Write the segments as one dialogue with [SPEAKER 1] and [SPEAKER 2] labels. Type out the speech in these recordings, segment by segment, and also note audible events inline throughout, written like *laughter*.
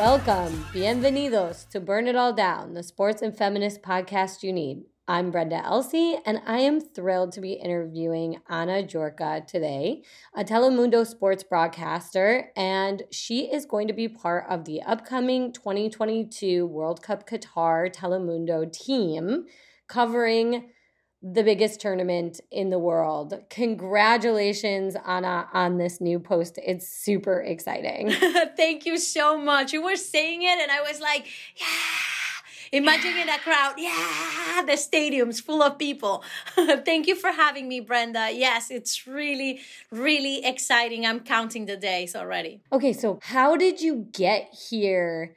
[SPEAKER 1] Welcome, bienvenidos to Burn It All Down, the sports and feminist podcast you need. I'm Brenda Elsey, and I am thrilled to be interviewing Ana Jurka today, a Telemundo sports broadcaster, and she is going to be part of the upcoming 2022 World Cup Qatar Telemundo team covering the biggest tournament in the world. Congratulations, Ana, on this new post. It's super exciting. *laughs*
[SPEAKER 2] Thank you so much. You were saying it, and I was like, yeah. Imagine in a crowd, yeah, the stadium's full of people. *laughs* Thank you for having me, Brenda. Yes, it's really, really exciting. I'm counting the days already.
[SPEAKER 1] Okay, so how did you get here?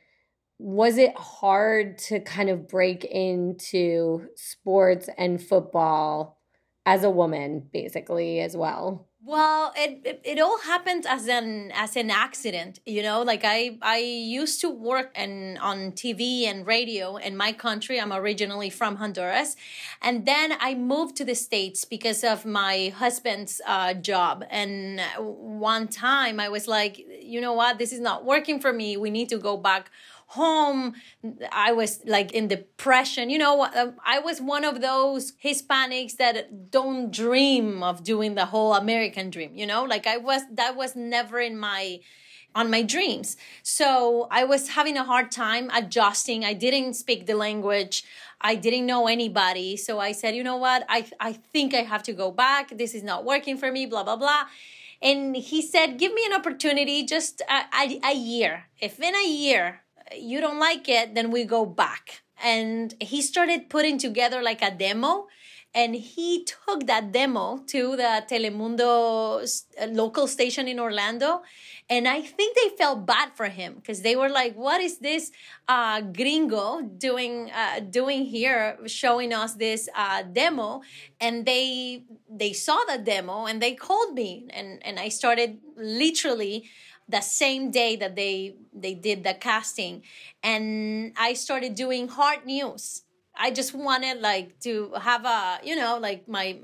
[SPEAKER 1] Was it hard to kind of break into sports and football as a woman basically as well?
[SPEAKER 2] Well it, it, it all happened as an as an accident you know? Like i i used to work and on tv and radio in my country. I'm originally from honduras. And then i moved to the states because of my husband's uh, job. And one time i was like you know what? This is not working for me. We need to go back home i was like in depression. You know uh, i was one of those hispanics that don't dream of doing the whole american dream you know? Like i was that was never in my on my dreams. So i was having a hard time adjusting. I didn't speak the language. I didn't know anybody. So i said you know what? I i think i have to go back. This is not working for me blah blah blah. And he said give me an opportunity just a, a, a year. If in a year you don't like it, then we go back. And he started putting together like a demo and he took that demo to the Telemundo local station in Orlando. And I think they felt bad for him because they were like, "What is this uh, gringo doing uh, doing here, showing us this uh, demo?" And they they saw the demo and they called me, and and I started literally the same day that they they did the casting. And i started doing hard news. I just wanted like to have a you know like my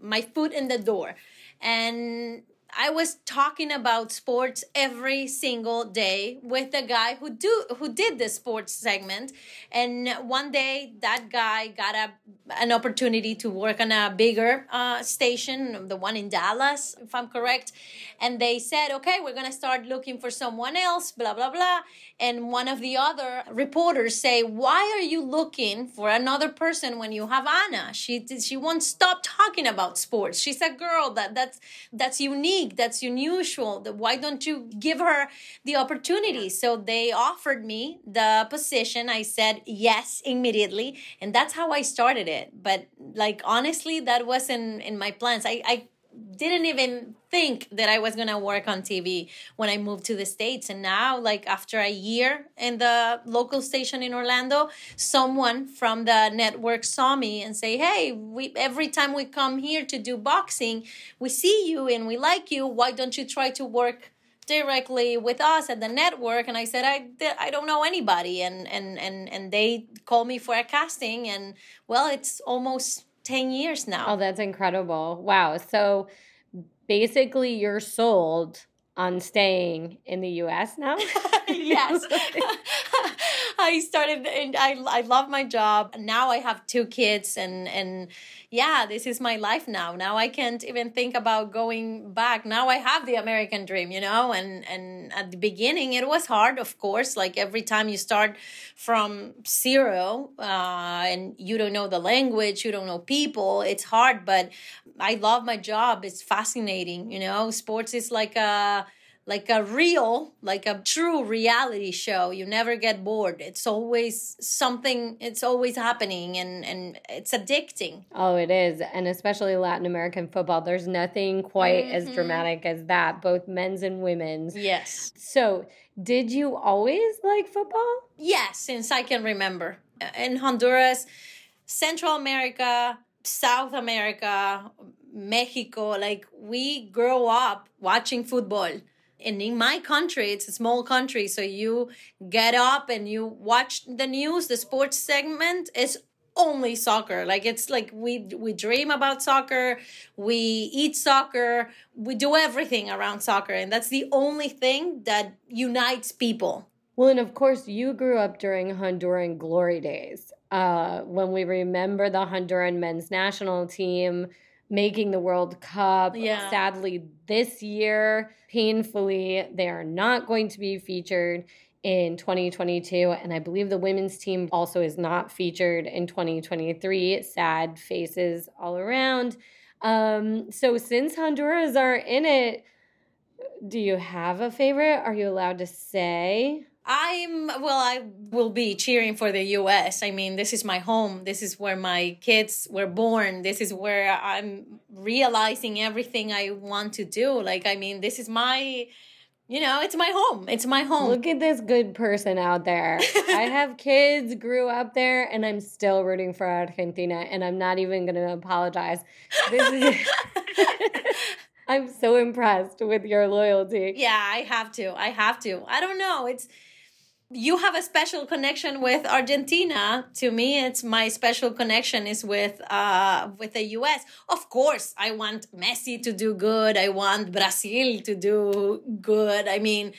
[SPEAKER 2] my foot in the door. And I was talking about sports every single day with the guy who do who did the sports segment, and one day that guy got a an opportunity to work on a bigger uh, station, the one in Dallas, if I'm correct, and they said, okay, we're gonna start looking for someone else, blah blah blah, and one of the other reporters say, why are you looking for another person when you have Anna? She she won't stop talking about sports. She's a girl that that's that's unique unique, that's unusual. Why don't you give her the opportunity? So they offered me the position. I said yes immediately. And that's how I started it. But like honestly, that wasn't in my plans. I, I didn't even think that I was gonna work on TV when I moved to the States. And now, like after a year in the local station in Orlando, someone from the network saw me and say, Hey, we every time we come here to do boxing, we see you and we like you. Why don't you try to work directly with us at the network and i said i i don't know anybody and and and and they called me for a casting and well it's almost 10 years now.
[SPEAKER 1] Oh, that's incredible. Wow. So basically, you're sold on staying in the US now? *laughs*
[SPEAKER 2] yes. *laughs* *laughs* I started and I I love my job. Now I have two kids and and yeah, this is my life now. Now I can't even think about going back. Now I have the American dream, you know, and and at the beginning it was hard, of course, like every time you start from zero uh, and you don't know the language, you don't know people, it's hard, but I love my job. It's fascinating, you know. Sports is like a like a real, like a true reality show. You never get bored. It's always something, it's always happening and, and it's addicting.
[SPEAKER 1] Oh, it is. And especially Latin American football. There's nothing quite mm-hmm. as dramatic as that, both men's and women's.
[SPEAKER 2] Yes.
[SPEAKER 1] So, did you always like football?
[SPEAKER 2] Yes, since I can remember. In Honduras, Central America, South America, Mexico, like we grow up watching football. And in my country it's a small country so you get up and you watch the news the sports segment is only soccer. Like it's like we we dream about soccer we eat soccer we do everything around soccer and that's the only thing that unites people.
[SPEAKER 1] Well, and of course, you grew up during Honduran glory days uh, when we remember the Honduran men's national team making the World Cup.
[SPEAKER 2] Yeah.
[SPEAKER 1] Sadly, this year, painfully, they are not going to be featured in 2022. And I believe the women's team also is not featured in 2023. Sad faces all around. Um, so since Honduras are in it, do you have a favorite? Are you allowed to say?
[SPEAKER 2] I'm well, I will be cheering for the US. I mean, this is my home. This is where my kids were born. This is where I'm realizing everything I want to do. Like, I mean, this is my you know, it's my home. It's my home.
[SPEAKER 1] Look at this good person out there. *laughs* I have kids, grew up there, and I'm still rooting for Argentina, and I'm not even going to apologize. This is. *laughs* *laughs* I'm so impressed with your loyalty.
[SPEAKER 2] Yeah, I have to. I have to. I don't know. It's you have a special connection with Argentina. To me, it's my special connection is with uh with the US. Of course, I want Messi to do good. I want Brazil to do good. I mean,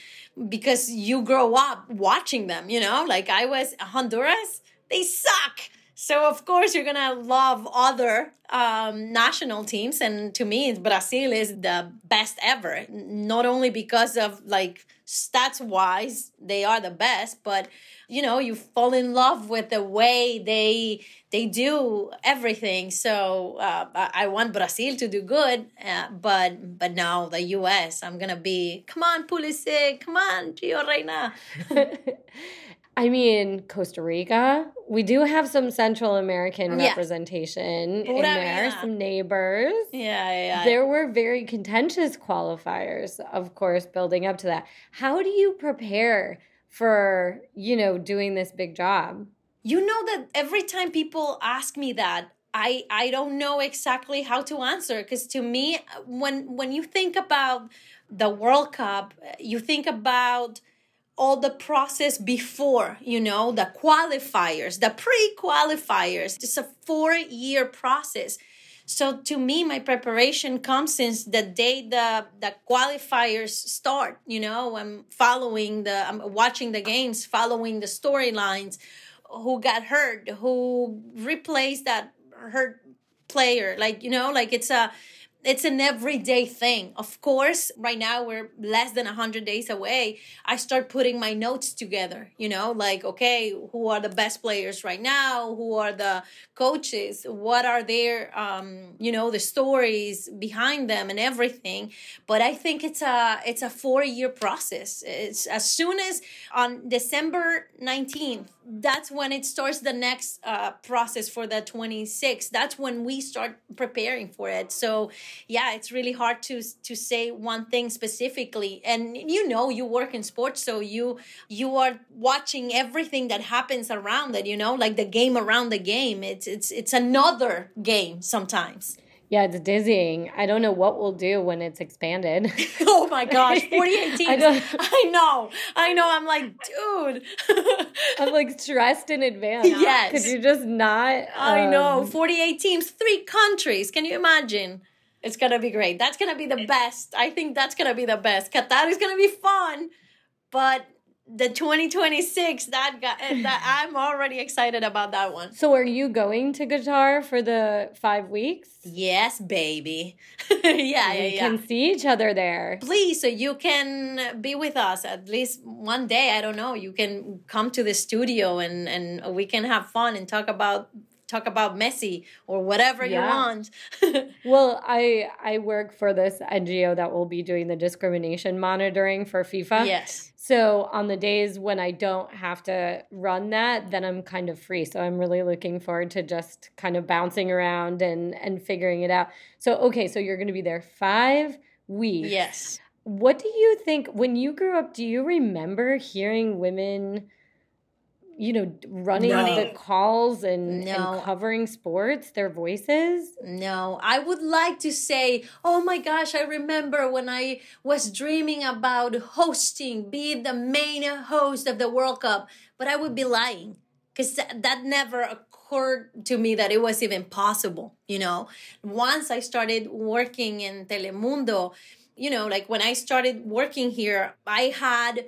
[SPEAKER 2] because you grow up watching them, you know? Like I was Honduras, they suck. So of course you're gonna love other um, national teams, and to me, Brazil is the best ever. Not only because of like stats wise, they are the best, but you know you fall in love with the way they they do everything. So uh, I want Brazil to do good, uh, but but now the U.S. I'm gonna be come on Pulisic, come on Gio Reyna. *laughs* *laughs*
[SPEAKER 1] I mean, Costa Rica. We do have some Central American
[SPEAKER 2] Yeah.
[SPEAKER 1] representation
[SPEAKER 2] Pura
[SPEAKER 1] in there,
[SPEAKER 2] vida.
[SPEAKER 1] some neighbors.
[SPEAKER 2] Yeah, yeah.
[SPEAKER 1] There were very contentious qualifiers, of course, building up to that. How do you prepare for, you know, doing this big job?
[SPEAKER 2] you know that every time people ask me that i i don't know exactly how to answer because to me when when you think about the world cup you think about all the process before you know the qualifiers the pre-qualifiers. It's a four year process. So to me my preparation comes since the day the the qualifiers start you know i'm following the i'm watching the games following the storylines who got hurt who replaced that hurt player. Like you know like it's a it's an everyday thing. Of course right now we're less than 100 days away. I start putting my notes together you know like okay who are the best players right now? Who are the coaches? What are their um you know the stories behind them and everything? But i think it's a it's a four year process. It's as soon as on december 19th that's when it starts the next uh, process for the 26 that's when we start preparing for it. So yeah it's really hard to to say one thing specifically and you know you work in sports so you you are watching everything that happens around it you know like the game around the game it's it's it's another game sometimes
[SPEAKER 1] Yeah, it's dizzying. I don't know what we'll do when it's expanded. *laughs*
[SPEAKER 2] oh my gosh *laughs* 48
[SPEAKER 1] I
[SPEAKER 2] teams
[SPEAKER 1] don't-
[SPEAKER 2] I, know i know i'm like dude *laughs*
[SPEAKER 1] I'm like stressed in advance.
[SPEAKER 2] Yes.
[SPEAKER 1] Could you just not?
[SPEAKER 2] I know.
[SPEAKER 1] um,
[SPEAKER 2] 48 teams, three countries. Can you imagine? It's to be great. That's to be the best. I think that's to be the best. Qatar is to be fun. But the 2026, that, guy, eh, that *laughs* I'm already excited about that one.
[SPEAKER 1] So, are you going to Qatar for the five weeks?
[SPEAKER 2] Yes, baby. *laughs* yeah, yeah,
[SPEAKER 1] we
[SPEAKER 2] yeah.
[SPEAKER 1] can see each other there.
[SPEAKER 2] Please, so you can be with us at least one day. I don't know. You can come to the studio and and we can have fun and talk about talk about Messi or whatever you want. *laughs*
[SPEAKER 1] Well, I I work for this NGO that will be doing the discrimination monitoring for FIFA.
[SPEAKER 2] yes.
[SPEAKER 1] So on the days when I don't have to run that, then I'm kind of free. So I'm really looking forward to just kind of bouncing around and and figuring it out. So okay, so you're going to be there 5 weeks.
[SPEAKER 2] Yes.
[SPEAKER 1] What do you think when you grew up, do you remember hearing women you know, running
[SPEAKER 2] No.
[SPEAKER 1] the calls and,
[SPEAKER 2] No.
[SPEAKER 1] and covering sports, their voices?
[SPEAKER 2] No, I would like to say, oh my gosh, I remember when I was dreaming about hosting, be the main host of the World Cup, but I would be lying because that never occurred to me that it was even possible, you know. Once I started working in Telemundo, you know, like when I started working here, I had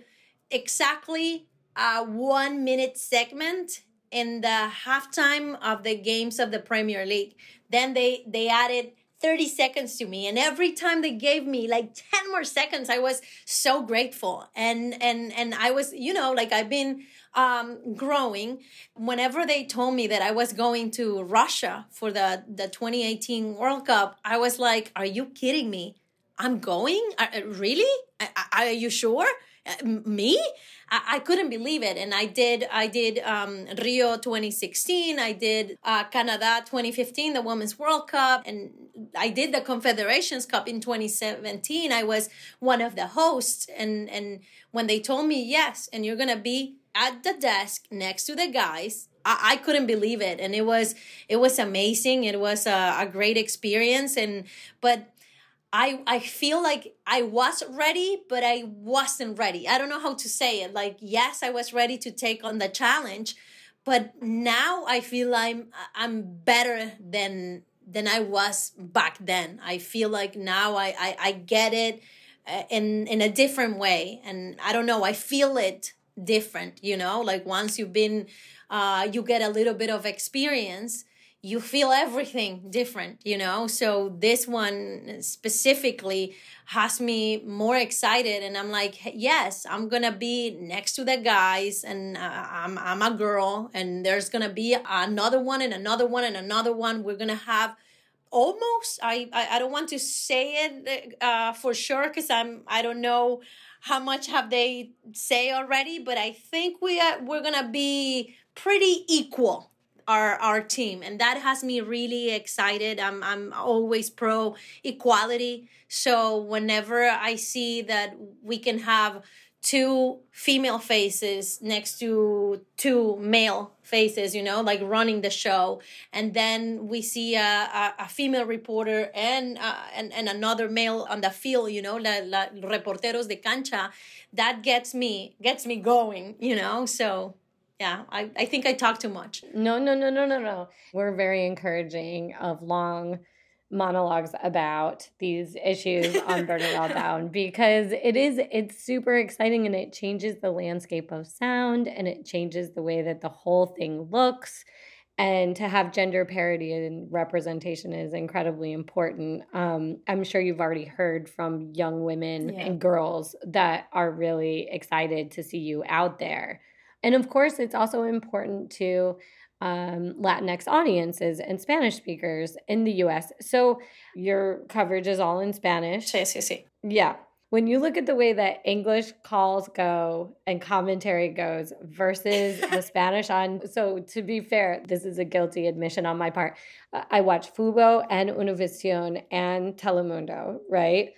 [SPEAKER 2] exactly a one minute segment in the halftime of the games of the Premier League. Then they they added 30 seconds to me and every time they gave me like 10 more seconds I was so grateful. And and and I was you know like I've been um, growing. Whenever they told me that I was going to Russia for the the 2018 World Cup I was like are you kidding me? I'm going? Are, really? Are, are you sure me? I, couldn't believe it. And i did i did um, rio 2016 i did uh, canada 2015 the women's world cup. And i did the confederations cup in 2017 i was one of the hosts. And and when they told me yes and you're gonna be at the desk next to the guys I, I couldn't believe it. And it was it was amazing. It was a, a great experience. And but I I feel like I was ready, but I wasn't ready. I don't know how to say it. Like yes, I was ready to take on the challenge, but now I feel I'm I'm better than than I was back then. I feel like now I I, I get it uh, in in a different way, and I don't know. I feel it different. You know, like once you've been, uh, you get a little bit of experience you feel everything different, you know? So this one specifically has me more excited and I'm like, yes, I'm going to be next to the guys and uh, I'm I'm a girl and there's going to be another one and another one and another one. We're going to have almost I, I, don't want to say it uh, for sure cuz I'm I don't know how much have they say already, but I think we are, we're to be pretty equal our our team. And that has me really excited. I'm i'm always pro equality. So whenever i see that we can have two female faces next to two male faces you know like running the show and then we see a, a, a female reporter and, uh, and and another male on the field you know la, la reporteros de cancha that gets me gets me going you know so yeah, I, I think I talk too much.
[SPEAKER 1] No, no, no, no, no, no. We're very encouraging of long monologues about these issues on *laughs* Burn It All Down because it is it's super exciting and it changes the landscape of sound and it changes the way that the whole thing looks. And to have gender parity and representation is incredibly important. Um, I'm sure you've already heard from young women yeah. and girls that are really excited to see you out there. And of course, it's also important to um, Latinx audiences and Spanish speakers in the US. So your coverage is all in Spanish.
[SPEAKER 2] Sí, sí, sí.
[SPEAKER 1] Yeah. When you look at the way that English calls go and commentary goes versus the *laughs* Spanish on, so to be fair, this is a guilty admission on my part. I watch Fubo and Univision and Telemundo, right?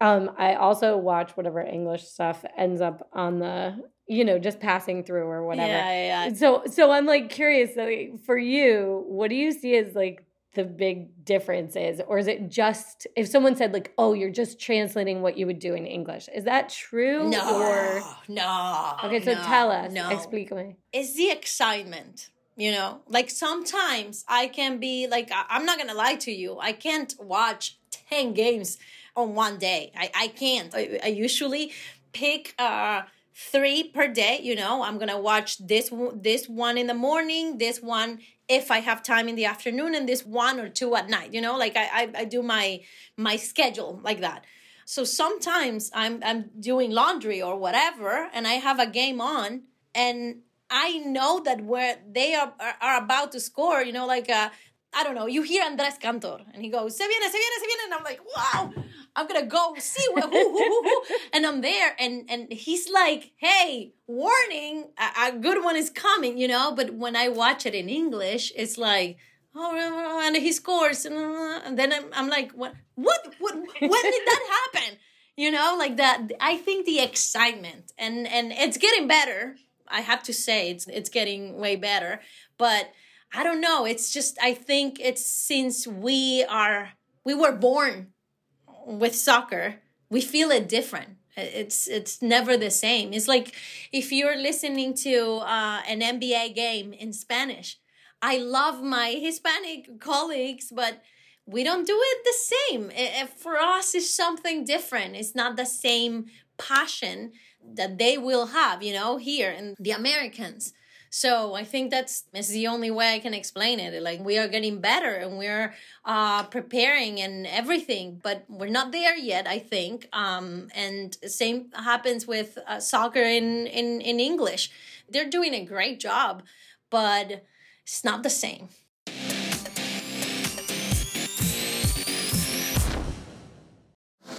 [SPEAKER 1] Um, I also watch whatever English stuff ends up on the you know, just passing through or whatever.
[SPEAKER 2] Yeah,
[SPEAKER 1] yeah. So, so I'm like curious. Like, for you, what do you see as like the big differences, or is it just if someone said like, "Oh, you're just translating what you would do in English"? Is that true?
[SPEAKER 2] No,
[SPEAKER 1] or
[SPEAKER 2] no.
[SPEAKER 1] Okay, so
[SPEAKER 2] no,
[SPEAKER 1] tell us.
[SPEAKER 2] No.
[SPEAKER 1] Explain me.
[SPEAKER 2] It's the excitement. You know, like sometimes I can be like, I'm not gonna lie to you. I can't watch ten games on one day. I I can't. I, I usually pick. uh three per day you know i'm gonna watch this this one in the morning this one if i have time in the afternoon and this one or two at night you know like i i, I do my my schedule like that so sometimes i'm i'm doing laundry or whatever and i have a game on and i know that where they are are, about to score you know like uh I don't know, you hear Andres Cantor and he goes, se viene, se viene, se viene. And I'm like, wow, I'm gonna go see who, who, who, who. And I'm there and, and he's like, hey, warning, a, a, good one is coming, you know? But when I watch it in English, it's like, oh, and he scores. And then I'm, I'm like, what, what, what, when did that *laughs* happen? You know, like that. I think the excitement and, and it's getting better. I have to say it's, it's getting way better, but I don't know. It's just I think it's since we are we were born with soccer, we feel it different. It's it's never the same. It's like if you're listening to uh, an NBA game in Spanish. I love my Hispanic colleagues, but we don't do it the same. It, for us, it's something different. It's not the same passion that they will have, you know, here in the Americans. So I think that's is the only way I can explain it. Like we are getting better and we're uh, preparing and everything, but we're not there yet. I think. Um, and same happens with uh, soccer in in in English. They're doing a great job, but it's not the same.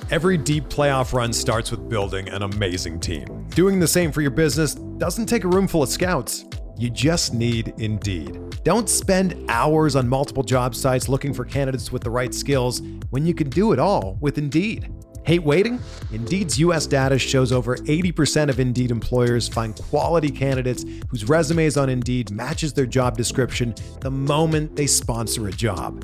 [SPEAKER 3] Every deep playoff run starts with building an amazing team. Doing the same for your business doesn't take a room full of scouts. You just need Indeed. Don't spend hours on multiple job sites looking for candidates with the right skills when you can do it all with Indeed. Hate waiting? Indeed's US data shows over 80% of Indeed employers find quality candidates whose resumes on Indeed matches their job description the moment they sponsor a job.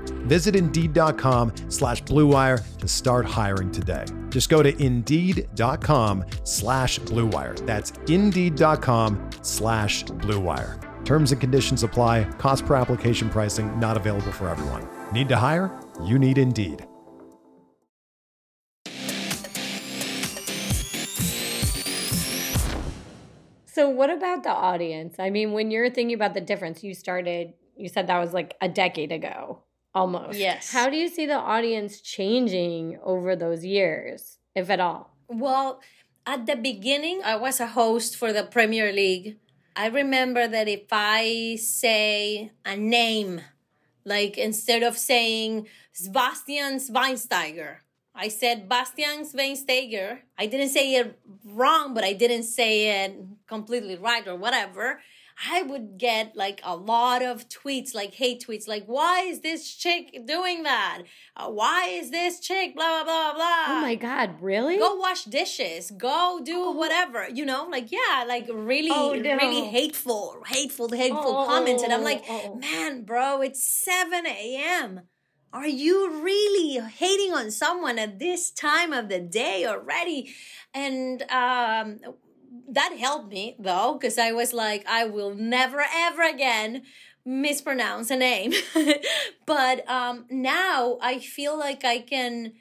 [SPEAKER 3] Visit Indeed.com slash BlueWire to start hiring today. Just go to Indeed.com slash BlueWire. That's Indeed.com slash BlueWire. Terms and conditions apply. Cost per application pricing not available for everyone. Need to hire? You need Indeed.
[SPEAKER 1] So, what about the audience? I mean, when you're thinking about the difference, you started, you said that was like a decade ago almost.
[SPEAKER 2] Yes.
[SPEAKER 1] How do you see the audience changing over those years, if at all?
[SPEAKER 2] Well, at the beginning, I was a host for the Premier League. I remember that if I say a name, like instead of saying Sebastian Schweinsteiger, I said Bastian Schweinsteiger. I didn't say it wrong, but I didn't say it completely right or whatever. I would get like a lot of tweets, like hate tweets, like, why is this chick doing that? Uh, why is this chick, blah, blah, blah, blah.
[SPEAKER 1] Oh my God, really?
[SPEAKER 2] Go wash dishes. Go do oh. whatever. You know, like, yeah, like really, oh, no. really hateful, hateful, hateful oh, comments. And I'm like, oh. man, bro, it's 7 a.m. Are you really hating on someone at this time of the day already? And um, that helped me though, because I was like, I will never ever again mispronounce a name. *laughs* but um, now I feel like I can.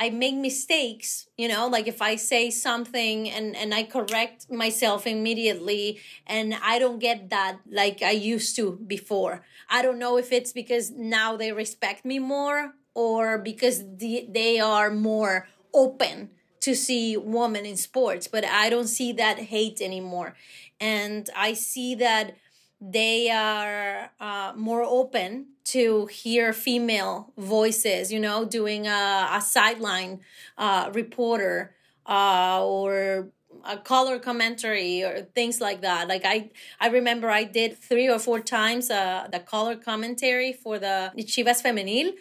[SPEAKER 2] I make mistakes, you know, like if I say something and, and I correct myself immediately and I don't get that like I used to before. I don't know if it's because now they respect me more or because the, they are more open to see women in sports, but I don't see that hate anymore. And I see that they are uh, more open to hear female voices, you know, doing a, a sideline uh, reporter uh, or a color commentary or things like that. Like I, I remember I did three or four times uh, the color commentary for the Chivas Femenil,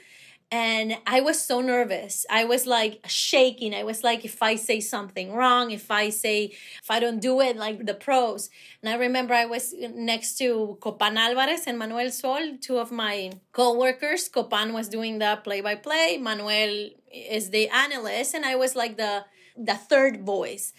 [SPEAKER 2] and I was so nervous. I was like shaking. I was like, if I say something wrong, if I say, if I don't do it like the pros. And I remember I was next to Copan Alvarez and Manuel Sol, two of my co-workers. Copan was doing the play-by-play. Manuel is the analyst, and I was like the the third voice.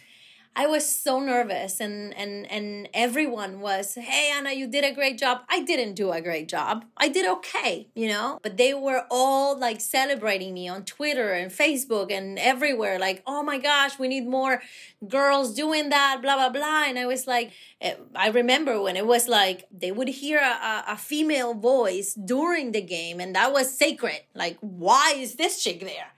[SPEAKER 2] I was so nervous and and and everyone was, "Hey Anna, you did a great job." I didn't do a great job. I did okay, you know? But they were all like celebrating me on Twitter and Facebook and everywhere like, "Oh my gosh, we need more girls doing that, blah blah blah." And I was like, eh, I remember when it was like they would hear a, a female voice during the game and that was sacred. Like, why is this chick there?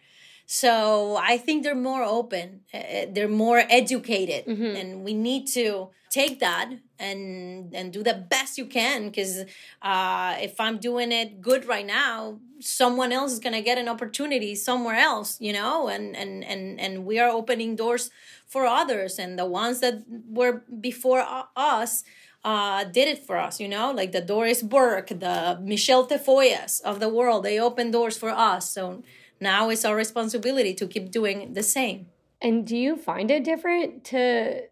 [SPEAKER 2] So I think they're more open, uh, they're more educated, mm-hmm. and we need to take that and and do the best you can because uh, if I'm doing it good right now, someone else is gonna get an opportunity somewhere else, you know, and and and and we are opening doors for others, and the ones that were before us uh, did it for us, you know, like the Doris Burke, the Michele Tafoyas of the world. They opened doors for us. So now it's our responsibility to keep doing the same.
[SPEAKER 1] And do you find it different to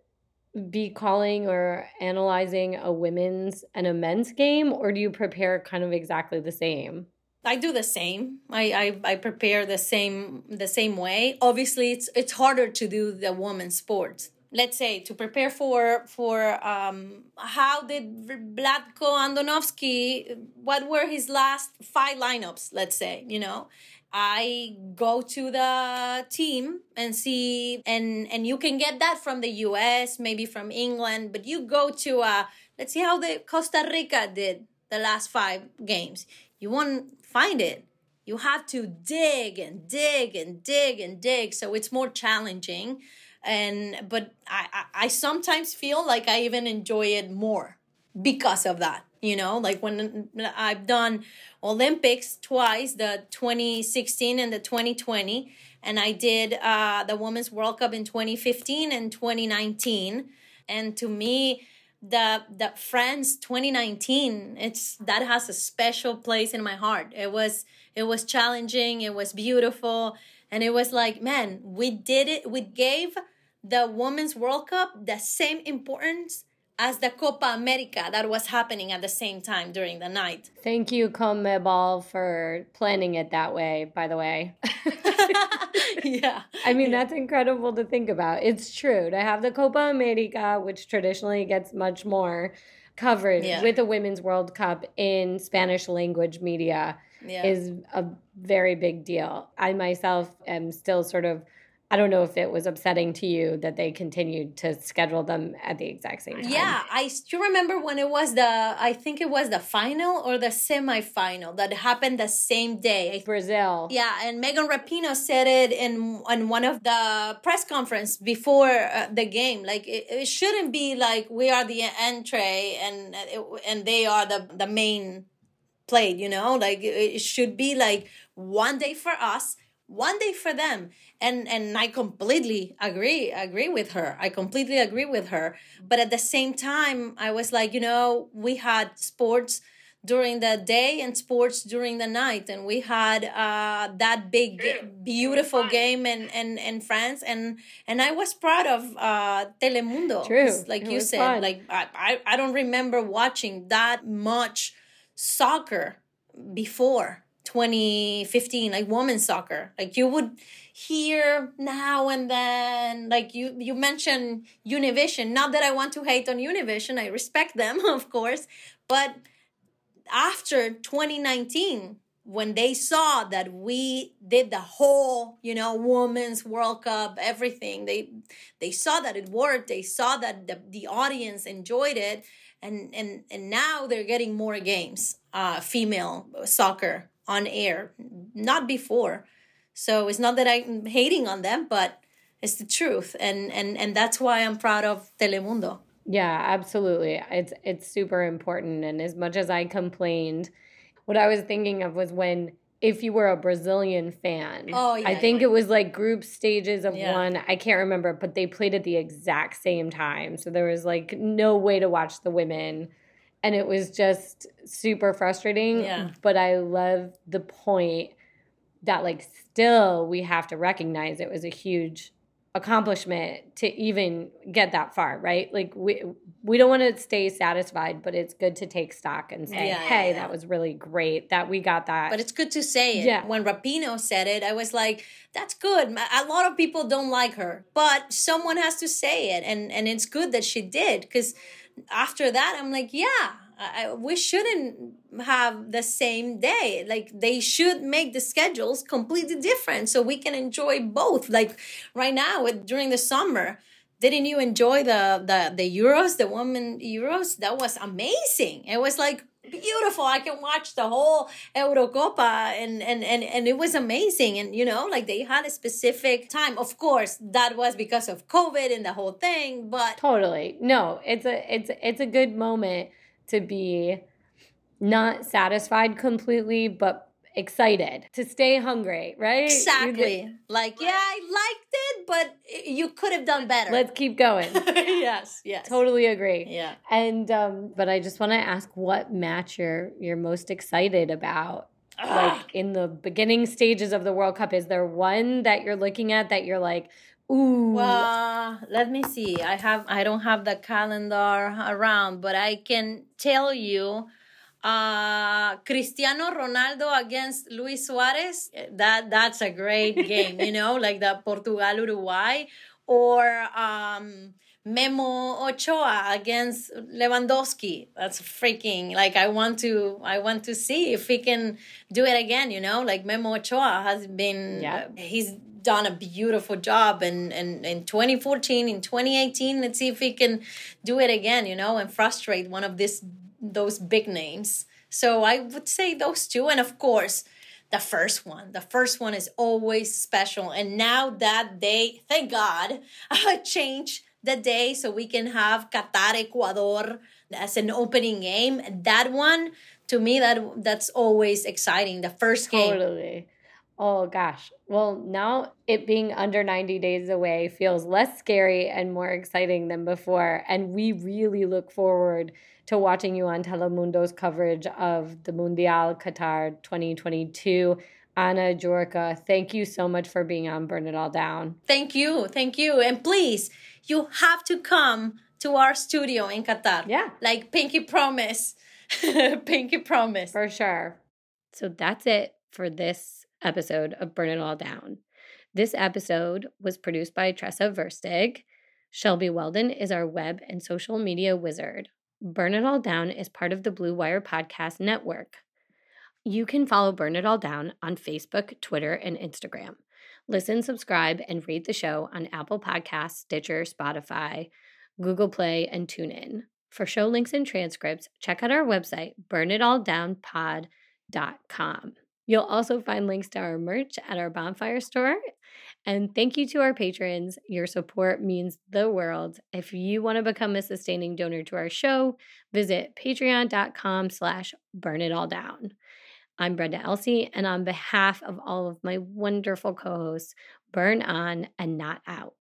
[SPEAKER 1] be calling or analyzing a women's and a men's game, or do you prepare kind of exactly the same?
[SPEAKER 2] I do the same. I, I, I prepare the same the same way. Obviously, it's it's harder to do the women's sports. Let's say to prepare for for um, how did Vlatko Andonovski? What were his last five lineups? Let's say you know, I go to the team and see and and you can get that from the US, maybe from England, but you go to uh let's see how the Costa Rica did the last 5 games. You won't find it. You have to dig and dig and dig and dig, so it's more challenging. And but I I, I sometimes feel like I even enjoy it more because of that you know like when i've done olympics twice the 2016 and the 2020 and i did uh, the women's world cup in 2015 and 2019 and to me the the france 2019 it's that has a special place in my heart. It was it was challenging it was beautiful. And it was like man we did it we gave the women's world cup the same importance as the Copa America that was happening at the same time during the night.
[SPEAKER 1] Thank you, CONMEBOL, for planning it that way, by the way. *laughs* *laughs*
[SPEAKER 2] yeah.
[SPEAKER 1] I mean, that's incredible to think about. It's true to have the Copa America, which traditionally gets much more coverage yeah. with the Women's World Cup in Spanish language media, yeah. is a very big deal. I myself am still sort of I don't know if it was upsetting to you that they continued to schedule them at the exact same time.
[SPEAKER 2] Yeah, I still remember when it was the I think it was the final or the semifinal that happened the same day.
[SPEAKER 1] Brazil.
[SPEAKER 2] Yeah, and Megan Rapinoe said it in on one of the press conference before uh, the game. Like it, it, shouldn't be like we are the entree and it, and they are the the main plate. You know, like it should be like one day for us one day for them. And and i completely agree agree with her. I completely agree with her. But at the same time i was like you know we had sports during the day and sports during the night. And we had uh, that big beautiful game in, in, in france. And and i was proud of uh, telemundo.
[SPEAKER 1] True.
[SPEAKER 2] like
[SPEAKER 1] it
[SPEAKER 2] you said
[SPEAKER 1] fun.
[SPEAKER 2] like I, I don't remember watching that much soccer before 2015 like women's soccer. Like you would hear now and then like you you mentioned univision. Not that i want to hate on univision i respect them *laughs* of course but after 2019 when they saw that we did the whole you know women's world cup everything they they saw that it worked they saw that the, the audience enjoyed it and and and now they're getting more games uh female soccer on air, not before. So it's not that I'm hating on them, but it's the truth, and and and that's why I'm proud of Telemundo.
[SPEAKER 1] Yeah, absolutely. It's it's super important, and as much as I complained, what I was thinking of was when if you were a Brazilian fan.
[SPEAKER 2] Oh, yeah,
[SPEAKER 1] I think
[SPEAKER 2] yeah.
[SPEAKER 1] it was like group stages of
[SPEAKER 2] Yeah.
[SPEAKER 1] one. I can't remember, but they played at the exact same time. So there was like no way to watch the women. And it was just super frustrating.
[SPEAKER 2] Yeah.
[SPEAKER 1] But I love the point that like still we have to recognize it was a huge accomplishment to even get that far, right? Like we we don't want to stay satisfied, but it's good to take stock and say,
[SPEAKER 2] Yeah, yeah,
[SPEAKER 1] "Hey,
[SPEAKER 2] yeah.
[SPEAKER 1] that was really great that we got that."
[SPEAKER 2] But it's good to say it.
[SPEAKER 1] Yeah.
[SPEAKER 2] When Rapinoe said it, I was like, "That's good." A lot of people don't like her, but someone has to say it, and and it's good that she did because after that, I'm like, yeah. I, we shouldn't have the same day. Like they should make the schedules completely different so we can enjoy both. Like right now, with, during the summer, didn't you enjoy the the the Euros, the women Euros? That was amazing. It was like beautiful. I can watch the whole Eurocopa and and and and it was amazing. And you know, like they had a specific time. Of course, that was because of COVID and the whole thing. But
[SPEAKER 1] Totally. No, it's a it's it's a good moment to be not satisfied completely, but excited to stay hungry, right?
[SPEAKER 2] Exactly, like yeah, I liked it, but you could have done better.
[SPEAKER 1] Let's keep going. *laughs*
[SPEAKER 2] yes, yes,
[SPEAKER 1] totally agree.
[SPEAKER 2] Yeah.
[SPEAKER 1] And um, but I just want to ask what match you're you're most excited about. Like in the beginning stages of the World Cup, is there one that you're looking at that you're like, Ooh.
[SPEAKER 2] Well, let me see. I have I don't have the calendar around, but I can tell you uh Cristiano Ronaldo against Luis Suarez. That that's a great *laughs* game, you know, like the Portugal Uruguay or um Memo Ochoa against Lewandowski. That's freaking like I want to I want to see if he can do it again, you know? Like Memo Ochoa has been
[SPEAKER 1] Yeah.
[SPEAKER 2] he's done a beautiful job in, in, in 2014 in 2018 let's see if he can do it again you know and frustrate one of this those big names. So i would say those two and of course the first one. The first one is always special. And now that they thank god *laughs* change the day so we can have qatar ecuador as an opening game. That one to me that that's always exciting. The first game
[SPEAKER 1] Totally. Oh gosh. Well, now it being under 90 days away feels less scary and more exciting than before. And we really look forward to watching you on Telemundo's coverage of the Mundial Qatar 2022. Ana Jurka, thank you so much for being on Burn It All Down.
[SPEAKER 2] Thank you, thank you, and please, you have to come to our studio in Qatar.
[SPEAKER 1] Yeah.
[SPEAKER 2] like Pinky promise, *laughs* Pinky promise.
[SPEAKER 1] For sure. So that's it for this episode of Burn It All Down. This episode was produced by Tressa Verstig. Shelby Weldon is our web and social media wizard. Burn It All Down is part of the Blue Wire Podcast Network. You can follow Burn It All Down on Facebook, Twitter, and Instagram. Listen, subscribe, and rate the show on Apple Podcasts, Stitcher, Spotify, Google Play, and TuneIn. For show links and transcripts, check out our website, burnitalldownpod.com. You'll also find links to our merch at our bonfire store. And thank you to our patrons. Your support means the world. If you want to become a sustaining donor to our show, visit patreon.com slash burnitalldown. I'm Brenda Elsey, and on behalf of all of my wonderful co-hosts, burn on and not out.